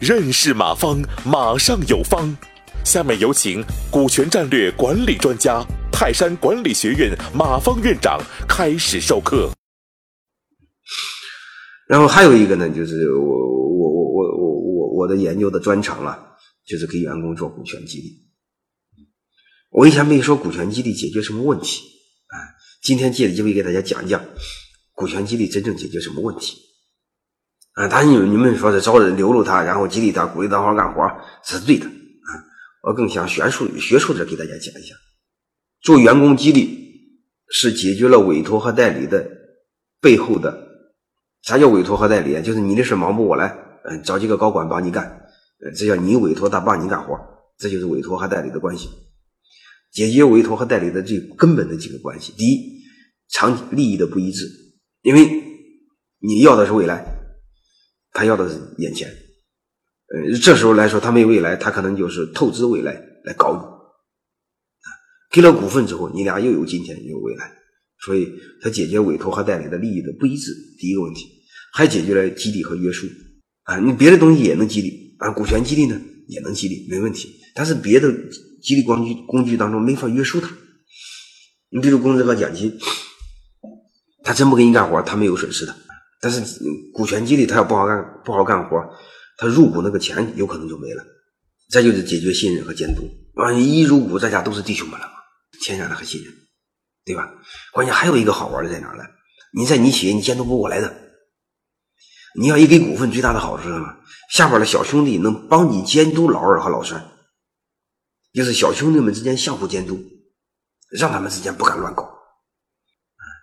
认识马方，马上有方。下面有请股权战略管理专家、泰山管理学院马方院长开始授课。然后还有一个呢，就是我我我我我我我的研究的专长了，就是给员工做股权激励。我以前没说股权激励解决什么问题啊，今天借着机会给大家讲讲股权激励真正解决什么问题。啊，当然你你们说的招人留住他，然后激励他，鼓励他好好干活，这是对的啊。我更想学术学术的给大家讲一下，做员工激励是解决了委托和代理的背后的。啥叫委托和代理啊？就是你的事忙不过来，嗯，找几个高管帮你干，呃，这叫你委托他帮你干活，这就是委托和代理的关系。解决委托和代理的最根本的几个关系：第一，长利益的不一致，因为你要的是未来。他要的是眼前，呃，这时候来说，他没未来，他可能就是透支未来来搞你。给了股份之后，你俩又有今天又有未来，所以他解决委托和代理的利益的不一致，第一个问题，还解决了激励和约束啊。你别的东西也能激励啊，股权激励呢也能激励，没问题。但是别的激励工具工具当中没法约束他。你比如工资和奖金，他真不给你干活，他没有损失的。但是股权激励，他要不好干不好干活，他入股那个钱有可能就没了。再就是解决信任和监督，万一入股，大家都是弟兄们了嘛，天然的和信任，对吧？关键还有一个好玩的在哪呢？你在你企业你监督不过来的，你要一给股份，最大的好处是什么？下边的小兄弟能帮你监督老二和老三，就是小兄弟们之间相互监督，让他们之间不敢乱搞。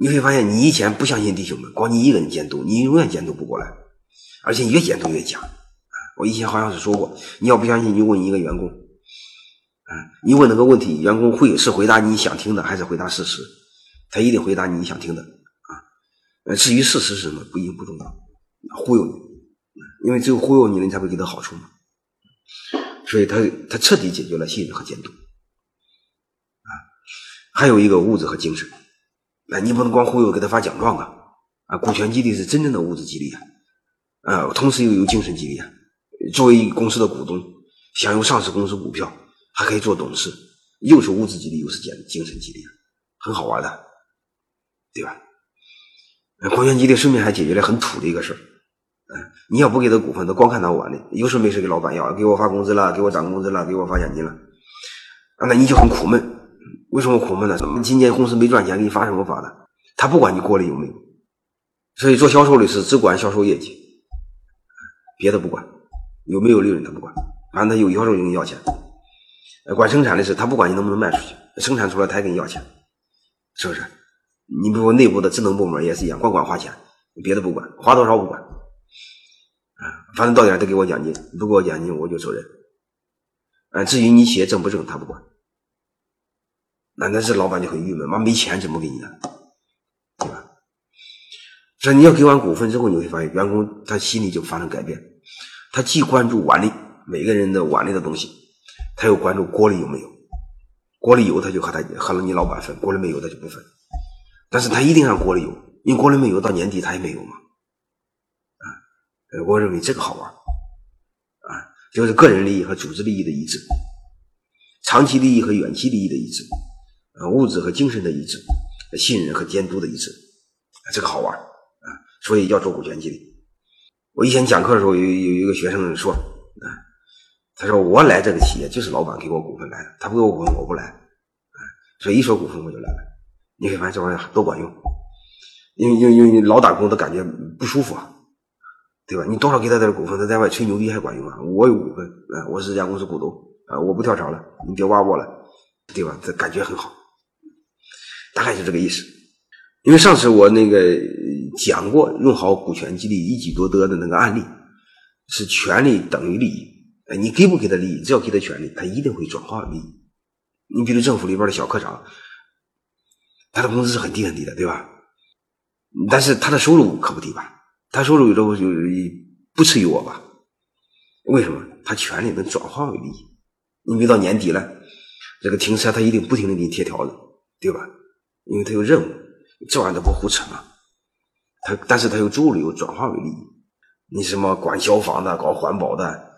你会发现，你以前不相信弟兄们，光你一个人监督，你永远监督不过来，而且越监督越假。我以前好像是说过，你要不相信，你就问一个员工，啊，你问那个问题，员工会是回答你想听的，还是回答事实？他一定回答你想听的啊。至于事实是什么，不一定不重要，忽悠你，因为只有忽悠你，你才会给他好处嘛。所以他他彻底解决了信任和监督啊，还有一个物质和精神。那你不能光忽悠给他发奖状啊！啊，股权激励是真正的物质激励啊，啊，同时又有精神激励啊。作为公司的股东，享有上市公司股票，还可以做董事，又是物质激励，又是精精神激励，很好玩的，对吧？股权激励顺便还解决了很土的一个事儿，嗯，你要不给他股份，他光看他碗的，有事没事给老板要，给我发工资了，给我涨工资了，给我发奖金了，啊，那你就很苦闷。为什么苦闷呢？今年公司没赚钱，给你发什么发的？他不管你锅里有没有，所以做销售的是只管销售业绩，别的不管，有没有利润他不管，反正他有销售就给你要钱。管生产的是他不管你能不能卖出去，生产出来他也给你要钱，是不是？你比如内部的智能部门也是一样，光管花钱，别的不管，花多少不管，啊，反正到点得给我奖金，不给我奖金我就走人。啊，至于你企业挣不挣他不管。那那这老板就很郁闷，妈没钱怎么给你呢？对吧？所以你要给完股份之后，你会发现员工他心里就发生改变，他既关注碗里每个人的碗里的东西，他又关注锅里有没有，锅里有他就和他和你老板分，锅里没有他就不分，但是他一定让锅里有，因为锅里没有到年底他也没有嘛，啊，我认为这个好玩，啊，就是个人利益和组织利益的一致，长期利益和远期利益的一致。呃，物质和精神的一致，信任和监督的一致，这个好玩啊！所以要做股权激励。我以前讲课的时候，有有一个学生说啊，他说我来这个企业就是老板给我股份来的，他不给我股份我不来啊。所以一说股份我就来了。你会发现这玩意儿多管用，因为因为因为你老打工的感觉不舒服啊，对吧？你多少给他点股份，他在外吹牛逼还管用啊？我有股份啊，我是这家公司股东啊，我不跳槽了，你别挖我了，对吧？这感觉很好。大概就这个意思，因为上次我那个讲过用好股权激励一举多得的那个案例，是权利等于利益。哎，你给不给他利益，只要给他权利，他一定会转化为利益。你比如政府里边的小科长，他的工资是很低很低的，对吧？但是他的收入可不低吧？他收入有时候就不次于我吧？为什么？他权利能转化为利益。你比如到年底了，这个停车他一定不停的给你贴条子，对吧？因为他有任务，这玩意儿不胡扯吗？他但是他又注入有转化为利益。你什么管消防的、搞环保的，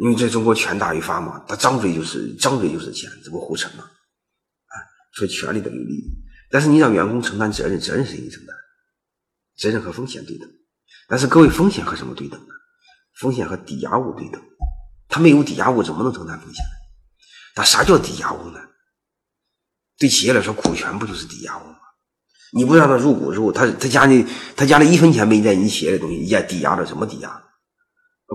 因为在中国权大于法嘛，他张嘴就是张嘴就是钱，这不胡扯吗？啊，所以权力等于利益。但是你让员工承担责任，责任谁给承担？责任和风险对等。但是各位，风险和什么对等呢？风险和抵押物对等。他没有抵押物，怎么能承担风险呢？那啥叫抵押物呢？对企业来说，股权不就是抵押物吗？你不让他入股之后，他他家里他家里一分钱没在你企业的东西，也抵押了什么抵押？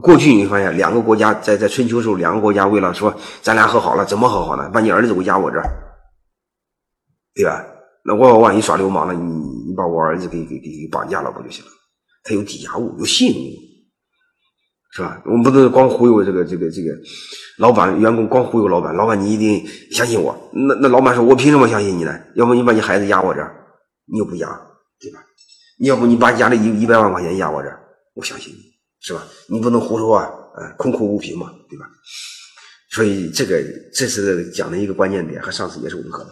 过去你会发现，两个国家在在春秋时候，两个国家为了说咱俩和好了，怎么和好呢？把你儿子给押我这儿，对吧？那我万一耍流氓了，你你把我儿子给给给给绑架了不就行了？他有抵押物，有信用，是吧？我们不能光忽悠这个这个这个老板员工，光忽悠老板，老板你一定相信我。那那老板说，我凭什么相信你呢？要不你把你孩子押我这儿。你又不押，对吧？要不你把家里一一百万块钱押我这儿，我相信你，是吧？你不能胡说啊，呃，空口无凭嘛，对吧？所以这个这是讲的一个关键点，和上次也是吻合的。